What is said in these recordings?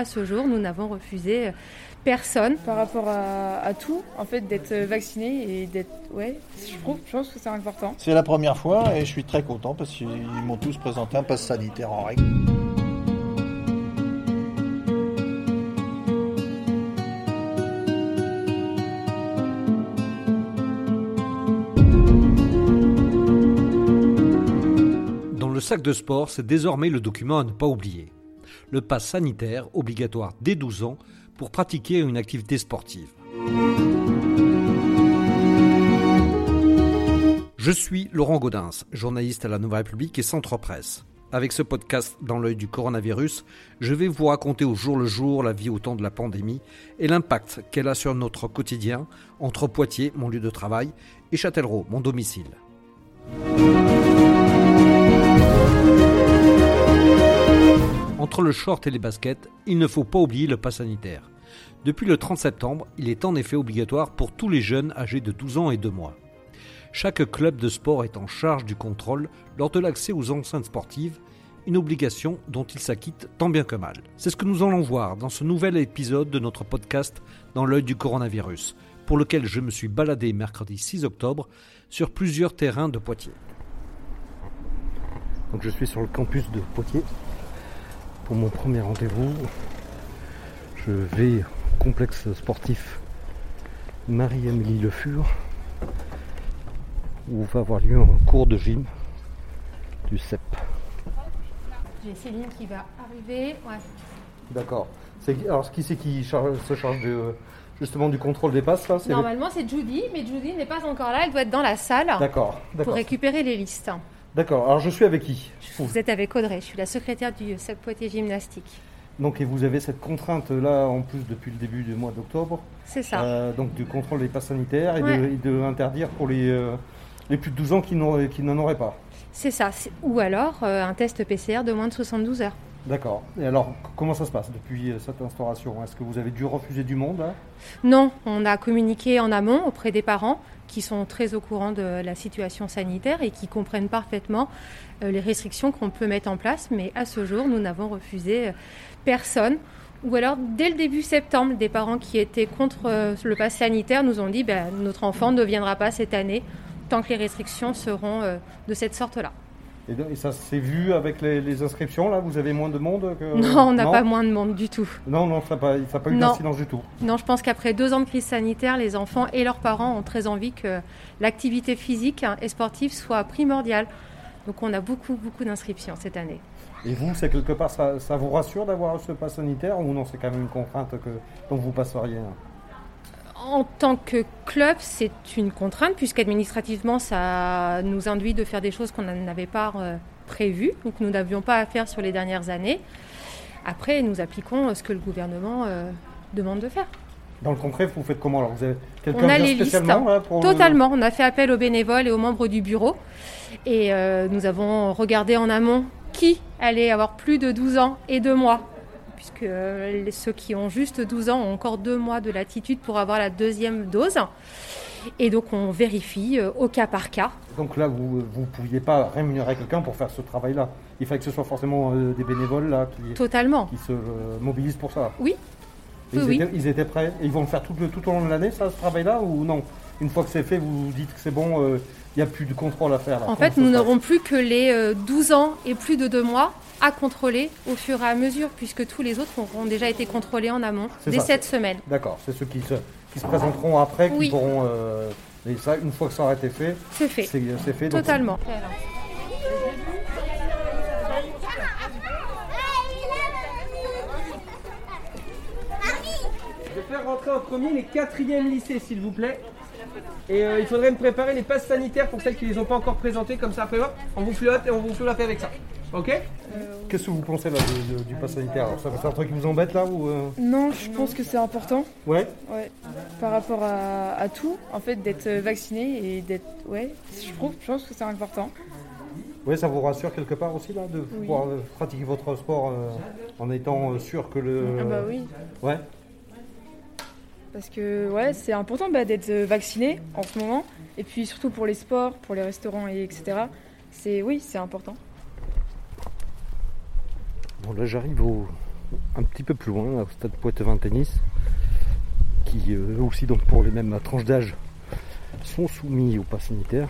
À ce jour, nous n'avons refusé personne. Par rapport à, tout, en fait, d'être vacciné et d'être. Ouais, je, trouve, je pense que c'est important. C'est la première fois et je suis très content parce qu'ils m'ont tous présenté un pass sanitaire en règle. Dans le sac de sport, c'est désormais le document à ne pas oublier le pass sanitaire obligatoire dès 12 ans pour pratiquer une activité sportive. Je suis Laurent Gaudens, journaliste à la Nouvelle République et Centre Presse. Avec ce podcast dans l'œil du coronavirus, je vais vous raconter au jour le jour la vie au temps de la pandémie et l'impact qu'elle a sur notre quotidien entre Poitiers, mon lieu de travail, et Châtellerault, mon domicile. Entre le short et les baskets, il ne faut pas oublier le pass sanitaire. Depuis le 30 septembre, il est en effet obligatoire pour tous les jeunes âgés de 12 ans et 2 mois. Chaque club de sport est en charge du contrôle lors de l'accès aux enceintes sportives, une obligation dont il s'acquitte tant bien que mal. C'est ce que nous allons voir dans ce nouvel épisode de notre podcast Dans l'œil du coronavirus, pour lequel je me suis baladé mercredi 6 octobre sur plusieurs terrains de Poitiers. Donc je suis sur le campus de Poitiers pour mon premier rendez-vous. Je vais au complexe sportif Marie-Amélie Le Fur où va avoir lieu un cours de gym du CEP. J'ai Céline qui va arriver. D'accord. Alors, qui c'est qui se charge de, justement du contrôle des passes là Normalement, c'est Judy, mais Judy n'est pas encore là. Elle doit être dans la salle pour récupérer les listes. D'accord. Alors je suis avec qui? Vous êtes avec Audrey. Je suis la secrétaire du SEC Poitiers Gymnastique. Donc et vous avez cette contrainte là en plus depuis le début du mois d'octobre? C'est ça. Euh, donc du contrôle des passes sanitaires et, de, interdire pour les, euh, les plus de 12 ans qui n'en auraient pas. C'est ça. Ou alors euh, un test PCR de moins de 72 heures. D'accord. Et alors, comment ça se passe depuis cette instauration? Est-ce que vous avez dû refuser du monde Non, on a communiqué en amont auprès des parents qui sont très au courant de la situation sanitaire et qui comprennent parfaitement euh, les restrictions qu'on peut mettre en place. Mais à ce jour, nous n'avons refusé euh, personne. Ou alors, dès le début septembre, des parents qui étaient contre euh, le pass sanitaire nous ont dit ben, notre enfant ne viendra pas cette année tant que les restrictions seront de cette sorte-là. Et, ça s'est vu avec les, inscriptions, là Vous avez moins de monde que... Non, on n'a pas moins de monde du tout. Non, non, ça n'a pas, pas eu d'incidence du tout. Non, je pense qu'après deux ans de crise sanitaire, les enfants et leurs parents ont très envie que l'activité physique et sportive soit primordiale. Donc on a beaucoup, beaucoup d'inscriptions cette année. Et vous, c'est quelque part, ça, ça vous rassure d'avoir ce pass sanitaire ou non, c'est quand même une contrainte que, dont vous passeriez en tant que club, c'est une contrainte puisqu'administrativement, ça nous induit de faire des choses qu'on n'avait pas euh, prévues, ou que nous n'avions pas à faire sur les dernières années. Après, nous appliquons euh, ce que le gouvernement euh, demande de faire. Dans le concret, vous faites comment alors? Vous avez On a les listes. Totalement. On a fait appel aux bénévoles et aux membres du bureau. Et nous avons regardé en amont qui allait avoir plus de 12 ans et 2 mois puisque ceux qui ont juste 12 ans ont encore deux mois de latitude pour avoir la deuxième dose. Et donc on vérifie euh, au cas par cas. Donc là, vous ne pouviez pas rémunérer quelqu'un pour faire ce travail-là. Il fallait que ce soit forcément euh, des bénévoles là, qui, Totalement. qui se euh, mobilisent pour ça. Oui. ils, Étaient, prêts Et ils vont le faire tout, tout au long de l'année, ça, ce travail-là, ou non? Une fois que c'est fait, vous dites que c'est bon, il n'y a plus de contrôle à faire. En fait, nous n'aurons plus que les 12 ans et plus de deux mois à contrôler au fur et à mesure, puisque tous les autres auront déjà été contrôlés en amont dès cette semaine. D'accord, c'est ceux qui se, qui se présenteront après qui pourront. Euh, et ça, une fois que ça aura été fait, c'est fait. C'est fait. Totalement. Je vais faire rentrer en premier les quatrièmes lycées, s'il vous plaît. Et euh, il faudrait me préparer les passes sanitaires pour celles qui ne les ont pas encore présentées, comme ça après, on vous flotte et on vous flotte avec ça. Ok? Qu'est-ce que vous pensez là du pass sanitaire? C'est un truc qui vous embête là ou euh? Non, je pense que c'est important. Ouais? Ouais. Par rapport à, tout, en fait, d'être vacciné et d'être. Ouais, je, trouve, je pense que c'est important. Oui, ça vous rassure quelque part aussi là de pouvoir euh, pratiquer votre sport en étant sûr que le. Ah bah oui. Ouais? Parce que ouais, c'est important bah, d'être euh, vacciné en ce moment. Et puis surtout pour les sports, pour les restaurants, et etc. C'est oui, c'est important. Bon là j'arrive au un petit peu plus loin, au stade Poitevin Tennis, qui eux aussi donc pour les mêmes tranches d'âge sont soumis au pass sanitaire.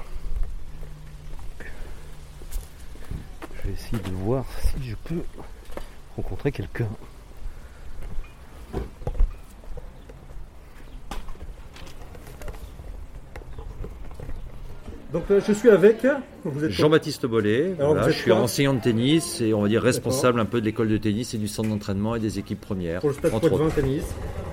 Je vais essayer de voir si je peux rencontrer quelqu'un. Donc euh, je suis avec. Êtes Jean-Baptiste Bollet, voilà, je suis enseignant de tennis et on va dire responsable un peu de l'école de tennis et du centre d'entraînement et des équipes premières. pour le stade autres. Tennis.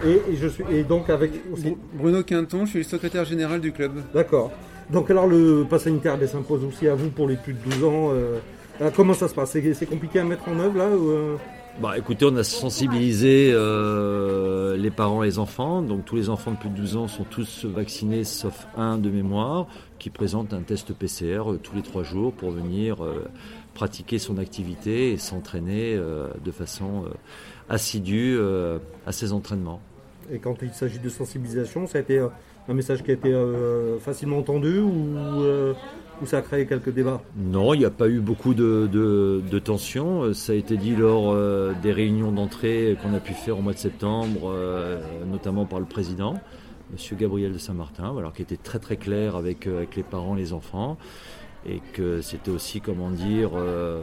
Et, et je suis et donc avec aussi. Bruno Quinton, je suis le secrétaire général du club. D'accord. Donc alors le pass sanitaire ben, s'impose aussi à vous pour les plus de 12 ans. euh, euh, comment ça se passe? C'est c'est compliqué à mettre en œuvre là ou, euh Bah, écoutez, on a sensibilisé euh, les parents et les enfants. Donc tous les enfants de plus de 12 ans sont tous vaccinés sauf un de mémoire qui présente un test PCR euh, tous les trois jours pour venir euh, pratiquer son activité et s'entraîner de façon assidue à ses entraînements. Et quand il s'agit de sensibilisation, ça a été un message qui a été facilement entendu ou, ou ça a créé quelques débats Non, il n'y a pas eu beaucoup de, tensions. Euh, Ça a été dit lors euh, des réunions d'entrée qu'on a pu faire au mois de septembre, euh, notamment par le président, Monsieur Gabriel de Saint-Martin, voilà, qui était très très clair avec, avec les parents, les enfants, et que c'était aussi, comment dire, euh,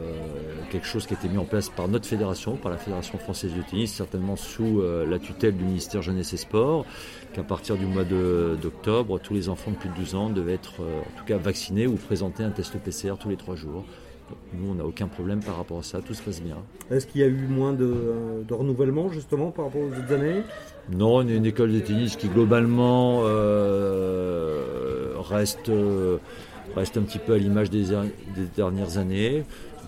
quelque chose qui a été mis en place par notre fédération, par la Fédération française de tennis, certainement sous euh, la tutelle du ministère Jeunesse et Sport, qu'à partir du mois d'octobre, tous les enfants de plus de 12 ans devaient être euh, en tout cas vaccinés ou présenter un test PCR tous les trois jours. Donc, nous, on n'a aucun problème par rapport à ça, tout se passe bien. Est-ce qu'il y a eu moins de, de renouvellement justement par rapport aux autres années? Non, on est une école de tennis qui globalement reste, reste un petit peu à l'image des, er- des dernières années.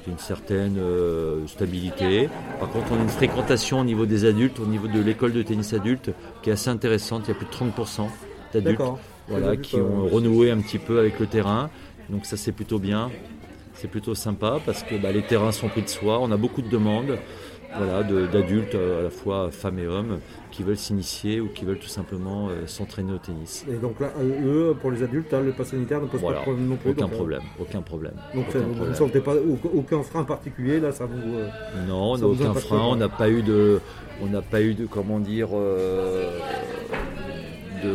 Une certaine euh, stabilité. Par contre, on a une fréquentation au niveau des adultes, au niveau de l'école de tennis adulte, qui est assez intéressante. Il y a plus de 30% d'adultes voilà, qui ont euh, renoué un petit peu avec le terrain. Donc ça c'est plutôt bien, c'est plutôt sympa parce que bah, les terrains sont pris de soi, on a beaucoup de demandes voilà, d'adultes, euh, à la fois femmes et hommes, qui veulent s'initier ou qui veulent tout simplement euh, s'entraîner au tennis. Et donc là, eux, pour les adultes, hein, le pass sanitaire ne pose Voilà, pas de problème non plus. aucun donc, euh, problème, aucun problème. Donc aucun ça, vous ne problème. sentez pas aucun- frein particulier là, ça vous. euh, Non, on n'a aucun frein, on n'a pas eu de, on n'a pas eu de, comment dire, euh, de,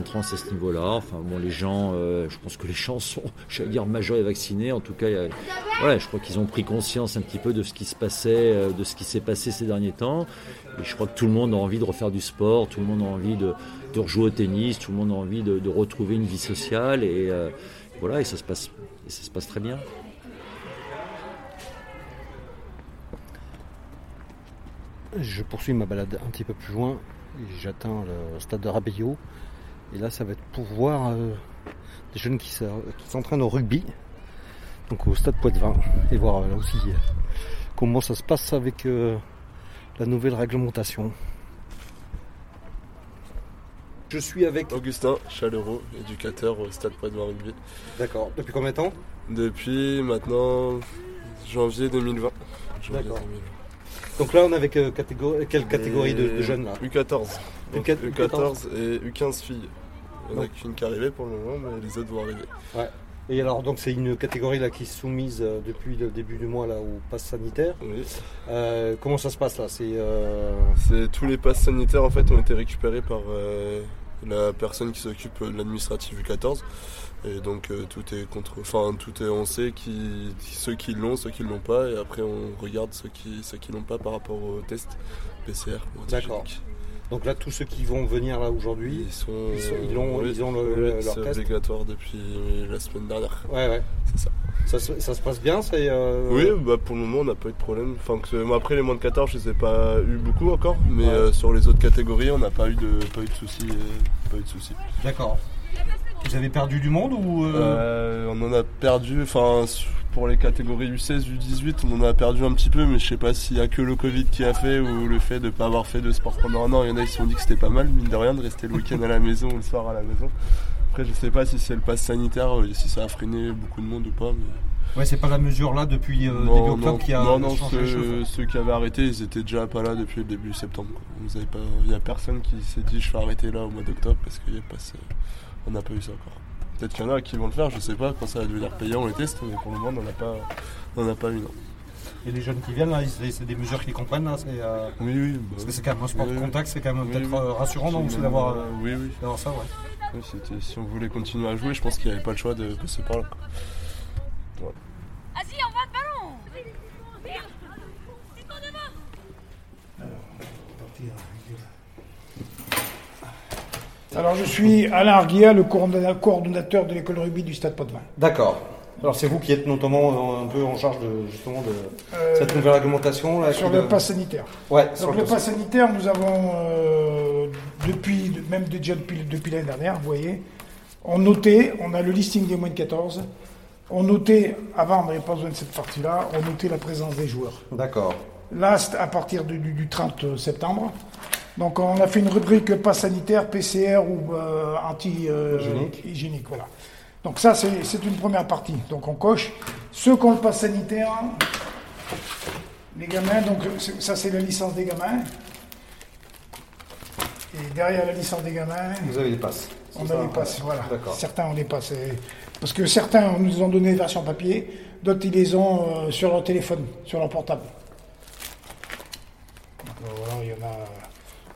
à ce niveau-là. Enfin bon, les gens, euh, je pense que les gens sont, j'allais dire, vaccinés. En tout cas, je crois qu'ils ont pris conscience un petit peu de ce qui se passait, euh, de ce qui s'est passé ces derniers temps. Et je crois que tout le monde a envie de refaire du sport, tout le monde a envie de, rejouer au tennis, tout le monde a envie de, retrouver une vie sociale et euh, voilà, et ça se passe, ça se passe très bien. Je poursuis ma balade un petit peu plus loin j'atteins le stade de Rabaillot. Et là, ça va être pour voir euh, des jeunes qui s'entraînent au rugby, donc au stade Poitevin, et voir euh, là aussi euh, comment ça se passe avec euh, la nouvelle réglementation. Je suis avec. Augustin Chaleureux, éducateur au Stade de Rugby. D'accord. Depuis combien de temps? Depuis maintenant janvier 2020. Janvier D'accord. 2020. Donc là, on est avec euh, catégorie- quelle catégorie de, de jeunes là? U14. Donc, U4, U14 et U15 filles. Il n'y en a qu'une qui est arrivée pour le moment, mais les autres vont arriver. Et alors, donc c'est une catégorie là qui est soumise euh, depuis le début du mois là au pass sanitaire. Oui. Euh, comment ça se passe là? C'est euh, C'est tous les passes sanitaires en fait ont été récupérés par euh, la personne qui s'occupe de l'administratif U14. Et donc tout est contre, enfin tout est, on sait qui, ceux qui l'ont, ceux qui l'ont pas, et après on regarde ceux qui, ceux qui l'ont pas par rapport au test PCR. D'accord. Donc là tous ceux qui vont venir là aujourd'hui. Ils sont, Ils sont- ils l'ont- oui, ils ont le- oui, le- leur c'est test obligatoire depuis la semaine dernière. Ouais ouais. C'est ça. Ça, se- ça se passe bien. C'est. euh, Oui, bah pour le moment on n'a pas eu de problème. Enfin, que, après les moins de 14, je les ai pas eu beaucoup encore, mais Ouais. euh, sur les autres catégories, on n'a pas eu de pas eu de soucis, euh, pas eu de soucis. D'accord. Vous avez perdu du monde ou on en a perdu, enfin pour les catégories U16, U18, on en a perdu un petit peu, mais je sais pas s'il y a que le Covid qui a fait ou le fait de pas avoir fait de sport pendant un an. Il y en a qui se sont dit que c'était pas mal, mine de rien, de rester le week-end à la maison ou le soir à la maison. Après, je sais pas si c'est le pass sanitaire, euh, si ça a freiné beaucoup de monde ou pas. Mais... Ouais, c'est pas la mesure là depuis euh, non, début octobre qui a non, non, changé les ceux, qui avaient arrêté, ils étaient déjà pas là depuis le début septembre. il y a personne qui s'est dit je vais arrêter là au mois d'octobre parce qu'il y a pas, ce- on n'a pas eu ça encore. Peut-être qu'il y en a qui vont le faire, je sais pas quand ça va devenir payant les tests, mais pour le moment on n'en a pas, on n'en a pas eu non. Et les jeunes qui viennent, là, c'est des mesures qu'ils comprennent, là. c'est, euh, Oui, oui. bah parce que c'est quand même un sport Oui, de oui. contact, c'est quand même Oui, peut-être oui. euh, rassurant, non, aussi Si, d'avoir, euh, Oui, oui. ça, ouais. Si on voulait continuer à jouer, je pense qu'il n'y avait pas le choix de passer par là. Vas-y, on va le ballon Alors je suis Alain Arguia, le coordonna- coordonnateur de l'école rugby du Stade Potvin. D'accord. Alors c'est vous qui êtes notamment euh, un peu en charge de justement de Euh, cette nouvelle réglementation là, Sur le de- pass sanitaire. Ouais, sur Donc le le pass sanitaire, nous avons euh, depuis, même déjà depuis, depuis l'année dernière, vous voyez, on notait, on a le listing des moins de 14, on notait, avant on n'avait pas besoin de cette partie-là, on notait la présence des joueurs. D'accord. Là, c'est à partir du, du- du 30 septembre. Donc, on a fait une rubrique pas sanitaire, PCR ou euh, Hygiénique. anti-hygiénique. voilà. Donc, ça, c'est une première partie. Donc, on coche. Ceux qui ont le pass sanitaire, les gamins, donc ça, c'est la licence des gamins. Et derrière la licence des gamins, Vous avez des passes. on a les passes, voilà. D'accord. Certains ont les passes. Parce que certains nous ont donné des versions papier, d'autres ils les ont euh, sur leur téléphone, sur leur portable. Donc, euh, voilà, il y en a.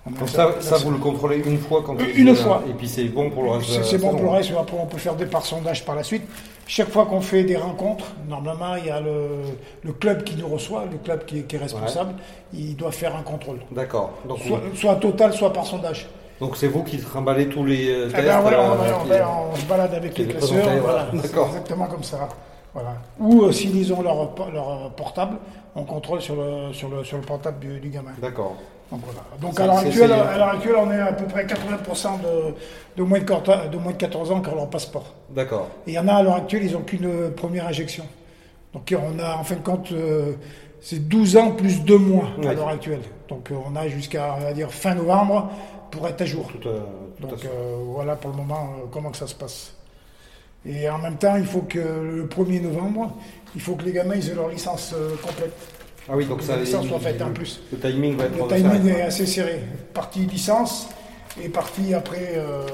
Donc ça, ça, vous le contrôlez une fois quand Une vous- fois. Et puis c'est bon pour le reste. C'est bon pour le reste, après on peut faire des par sondage par la suite. Chaque fois qu'on fait des rencontres, normalement il y a le, le club qui nous reçoit, le club qui, est- qui est responsable, il doit faire un contrôle. D'accord. Donc, Soit, soit total, soit par sondage. donc c'est vous qui trimballez tous les euh, Eh tests. ben voilà, on, euh, va- on qui- va- on se balade avec les classeurs, voilà, voilà. D'accord. exactement comme ça. Voilà. Ou euh, s'ils ont leur, po- leur euh, portable, on contrôle sur le, sur le, sur le portable du, du gamin. D'accord. Donc, voilà. Donc à l'heure actuelle, on est à peu près 80% de, de, moins de, 14 de moins de 14 ans qui ont leur passeport. D'accord. Et il y en a à l'heure actuelle, ils n'ont qu'une euh, première injection. Donc on a en fin de compte, euh, c'est 12 ans plus 2 mois à l'heure actuelle. Donc euh, on a jusqu'à dire fin novembre pour être à jour. Tout, tout à Donc euh, voilà pour le moment euh, comment que ça se passe. Et en même temps, il faut que le 1er novembre, il faut que les gamins ils aient leur licence complète. Ah oui, donc ça. licence faite en le- plus. Le timing va être. Le timing est assez serré. Partie licence et partie après euh,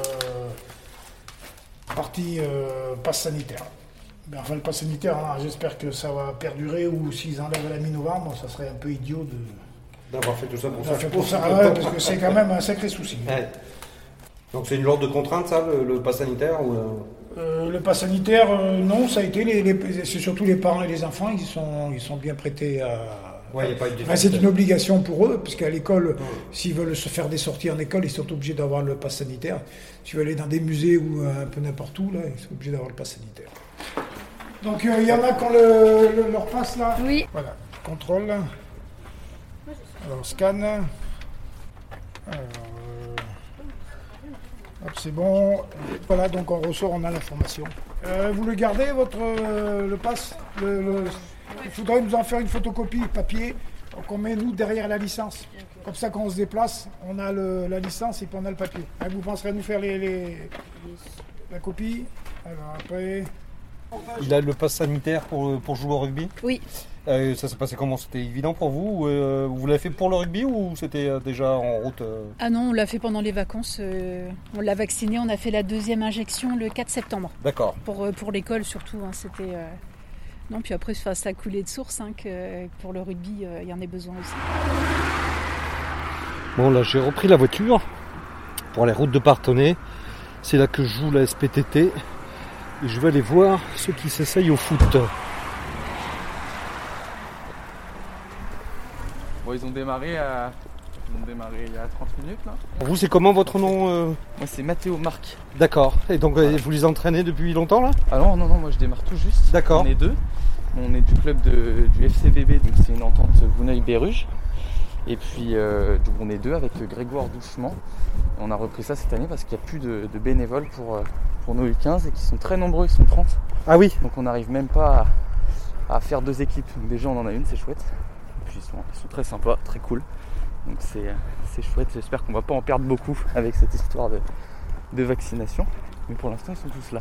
partie euh, passe sanitaire. Mais enfin le passe sanitaire, hein, j'espère que ça va perdurer ou s'ils enlèvent à la mi-novembre, ça serait un peu idiot de D'avoir fait tout ça pour ça. fait pour ça, ouais, parce que c'est quand même un sacré souci. Ouais. Donc c'est une lourde contrainte ça, le, le pass sanitaire ou, euh, Euh, le pass sanitaire, euh, non, ça a été les, les- c'est surtout les parents et les enfants, ils sont ils sont bien prêtés à. Ouais, il y a pas eu de Enfin, difficulté. c'est une obligation pour eux, parce qu'à l'école, s'ils veulent se faire des sorties en école, ils sont obligés d'avoir le pass sanitaire. Si tu veux aller dans des musées ou euh, un peu n'importe où, là, ils sont obligés d'avoir le pass sanitaire. Donc euh, il y en a qui ont le, le- leur passe là. Oui. Voilà, contrôle. Alors scan. Alors, euh, hop, c'est bon. Voilà, donc on ressort, on a l'information. Euh, vous le gardez, votre euh, le passe le- le- Il faudrait nous en faire une photocopie papier qu'on met nous derrière la licence. Comme ça, quand on se déplace, on a le- la licence et puis on a le papier. Hein, vous penserez à nous faire les, les- la copie Alors après. Il a le pass sanitaire pour, pour jouer au rugby? Oui. Euh, ça s'est passé comment? C'était évident pour vous ou, euh, Vous l'avez fait pour le rugby ou c'était euh, déjà en route euh? Ah non, on l'a fait pendant les vacances. euh, on l'a vacciné, on a fait la deuxième injection le 4 septembre. D'accord. Pour, pour l'école surtout. hein, C'était. Non, puis après, enfin, ça a coulé de source hein, que pour le rugby, euh, il y en a besoin aussi. Bon, là, j'ai repris la voiture pour les routes de Partenay. C'est là que je joue la SPTT. Et je vais aller voir ceux qui s'essayent au foot. Bon, ils ont démarré à... Ils ont démarré il y a 30 minutes là. Vous, c'est comment votre nom euh Moi c'est Mathéo Marc. D'accord. Et donc, euh, vous les entraînez depuis longtemps là Ah non, non, non, moi je démarre tout juste. D'accord. On est deux. On est du club de, du FCBB, donc c'est une entente Vouneuil-Béruges. Et puis euh, on est deux avec Grégoire Douchement. On a repris ça cette année parce qu'il n'y a plus de, de bénévoles pour, pour nos U15 et qui sont très nombreux, ils sont 30. Ah oui Donc on n'arrive même pas à, à faire deux équipes. Donc déjà on en a une, c'est chouette. Et puis ils sont, ils sont très sympas, très cool. Donc c'est c'est chouette, j'espère qu'on va pas en perdre beaucoup avec cette histoire de, de vaccination. Mais pour l'instant ils sont tous là.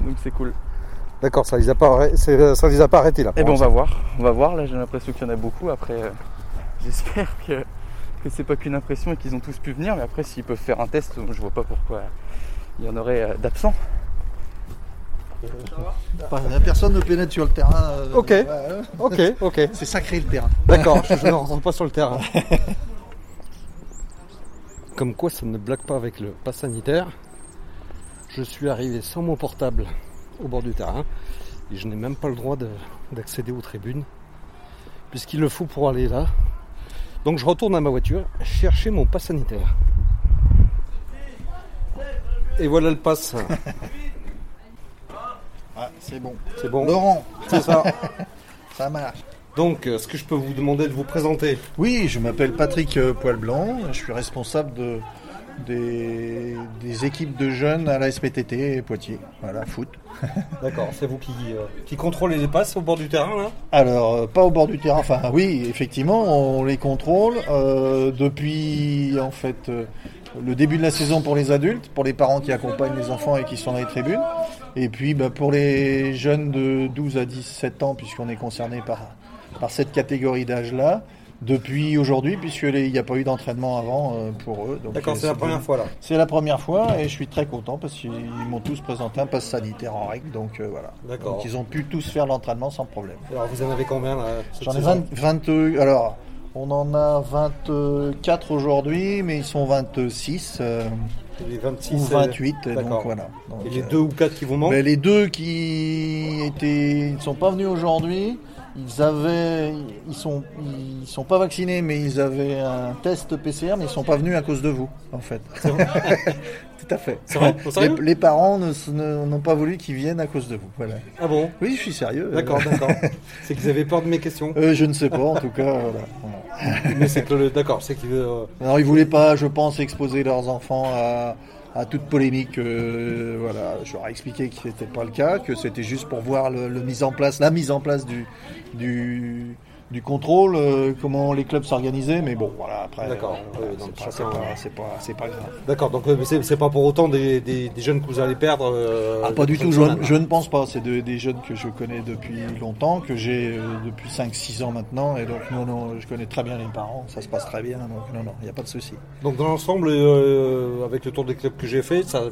Donc c'est cool. D'accord, ça les a pas, c'est- ça les a pas arrêtés là. Eh ben on va voir, on va voir. Là j'ai l'impression qu'il y en a beaucoup. Après euh, j'espère que, que c'est pas qu'une impression et qu'ils ont tous pu venir. Mais après s'ils peuvent faire un test, je vois pas pourquoi il y en aurait euh, d'absents. Personne ne pénètre sur le terrain. euh, Ok, ouais. ok, ok. C'est sacré le terrain. D'accord, je ne rentre pas sur le terrain. Comme quoi ça ne blague pas avec le pass sanitaire. Je suis arrivé sans mon portable au bord du terrain et je n'ai même pas le droit de- d'accéder aux tribunes puisqu'il le faut pour aller là. Donc je retourne à ma voiture chercher mon pass sanitaire. Et voilà le pass. Ah, c'est bon. C'est bon. Laurent. C'est ça. Ça marche. Donc, est-ce que je peux vous demander de vous présenter Oui, je m'appelle Patrick euh, Poilblanc. Je suis responsable de, des, des équipes de jeunes à la SPTT Poitiers. Voilà, foot. D'accord, c'est vous qui, euh, qui contrôlez les passes au bord du terrain là? Alors, euh, pas au bord du terrain. Enfin, oui, effectivement, on les contrôle euh, depuis en fait euh, le début de la saison pour les adultes, pour les parents qui accompagnent les enfants et qui sont dans les tribunes, et puis bah, pour les jeunes de 12 à 17 ans, puisqu'on est concerné par par cette catégorie d'âge-là. Depuis aujourd'hui, puisqu'il n'y a pas eu d'entraînement avant euh, pour eux. D'accord, euh, c'est la première fois, là. C'est la première fois et je suis très content parce qu'ils m'ont tous présenté un pass sanitaire en règle. Donc euh, voilà. D'accord. Donc, ils ont pu tous faire l'entraînement sans problème. Alors vous en avez combien là J'en ai saison 20, 20, alors, on en a 24 aujourd'hui, mais ils sont 26. euh, Les 26 ou euh, 28, donc d'accord. voilà. Donc, Et les euh, deux ou quatre qui vous manquent ben, Les deux qui étaient, ne sont pas venus aujourd'hui. Ils avaient, ils sont, ils sont pas vaccinés, mais ils avaient un test PCR, mais ils sont pas venus à cause de vous, en fait. Tout à fait. C'est vrai Au les, les parents n'ont pas voulu qu'ils viennent à cause de vous. Voilà. Ah bon? Oui, je suis sérieux. D'accord, d'accord. C'est qu'ils avaient peur de mes questions. Euh, je ne sais pas, en tout cas. voilà. Mais c'est que le. D'accord, c'est qu'ils. euh, Alors ils voulaient pas, je pense, exposer leurs enfants à, à toute polémique. euh, voilà, je leur ai expliqué que c'était pas le cas, que c'était juste pour voir le, le mise en place, la mise en place du du, du contrôle, euh, comment les clubs s'organisaient. Mais bon, voilà. Après, D'accord, voilà, oui, donc c'est pas, c'est pas, c'est pas, c'est pas grave. D'accord, donc euh, c'est c'est pas pour autant des, des, des jeunes que vous allez perdre. euh, Ah, pas du tout, je, je ne pense pas. C'est de- des jeunes que je connais depuis longtemps, que j'ai euh, depuis 5-6 ans maintenant. Et donc, non, non, je connais très bien les parents, ça se passe très bien. Donc, non, non, il n'y a pas de souci. Donc dans l'ensemble, avec le tour des clubs que j'ai fait, ça,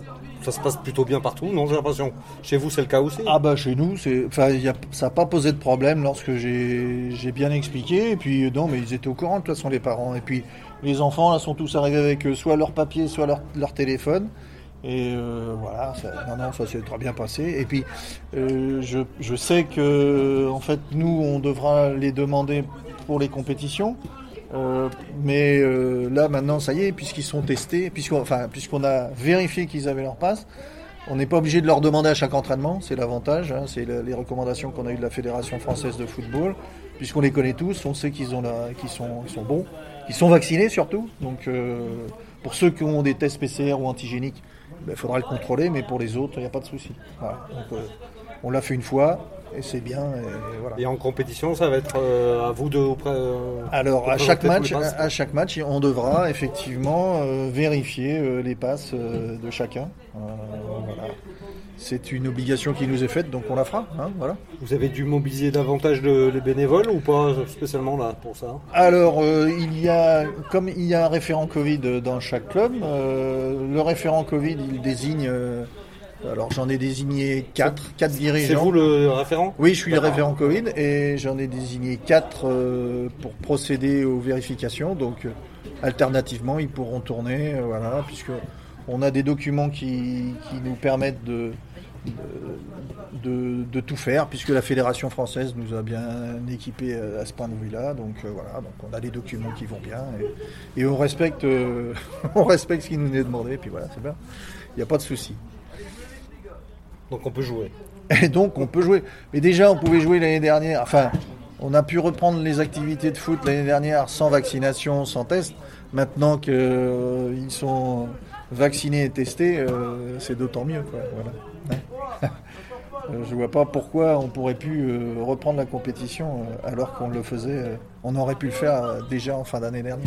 ça se passe plutôt bien partout, non J'ai l'impression. Chez vous, c'est le cas aussi Ah bah chez nous, enfin, a- ça n'a pas posé de problème lorsque j'ai, bien expliqué. Et puis euh, non, mais ils étaient au courant de toute façon les parents. Et puis les enfants là sont tous arrivés avec euh, soit leur papier, soit leur, leur téléphone. Et euh, voilà, ça, non, ça s'est très bien passé. Et puis euh, je, je sais que en fait nous, on devra les demander pour les compétitions. Euh, mais euh, là maintenant, ça y est, puisqu'ils sont testés, puisqu'on, enfin, puisqu'on a vérifié qu'ils avaient leur passe, on n'est pas obligé de leur demander à chaque entraînement, c'est l'avantage, hein, c'est le- les recommandations qu'on a eues de la Fédération française de football, puisqu'on les connaît tous, on sait qu'ils ont la- qu'ils sont, ils sont bons, qu'ils sont vaccinés surtout. Donc euh, pour ceux qui ont des tests PCR ou antigéniques, il faudra le contrôler, mais pour les autres, il n'y a pas de souci. Voilà. Euh, on l'a fait une fois et c'est bien. Et, voilà. Et en compétition, ça va être euh, à vous de vous euh, Alors à chaque match, à chaque match, on devra effectivement euh, vérifier les passes de chacun. Voilà. C'est une obligation qui nous est faite, donc on la fera. hein, voilà. Vous avez dû mobiliser davantage de, les bénévoles ou pas spécialement là pour ça? Alors, il y a, comme il y a un référent Covid dans chaque club, le référent Covid, il désigne. Euh, alors, j'en ai désigné quatre, quatre dirigeants. C'est vous le référent? Oui, je suis le référent Covid et j'en ai désigné quatre euh, pour procéder aux vérifications. Donc, euh, alternativement, ils pourront tourner, euh, voilà, puisque on a des documents qui, qui nous permettent de, de, de- de tout faire, puisque la Fédération française nous a bien équipés à à ce point de vue-là. Donc euh, voilà, donc on a des documents qui vont bien et, et on respecte, euh, on respecte ce qui nous est demandé. Et puis voilà, c'est bien. Il n'y a pas de souci. Donc on peut jouer. Et donc on peut jouer. Mais déjà, on pouvait jouer l'année dernière. Enfin, on a pu reprendre les activités de foot l'année dernière sans vaccination, sans test. Maintenant qu'ils sont vaccinés et testés, euh, c'est d'autant mieux. Quoi. Voilà. Euh, Je vois pas pourquoi on pourrait plus euh, reprendre la compétition euh, alors qu'on le faisait. euh, on aurait pu le faire euh, déjà en fin d'année dernière.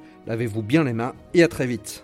lavez-vous bien les mains et à très vite.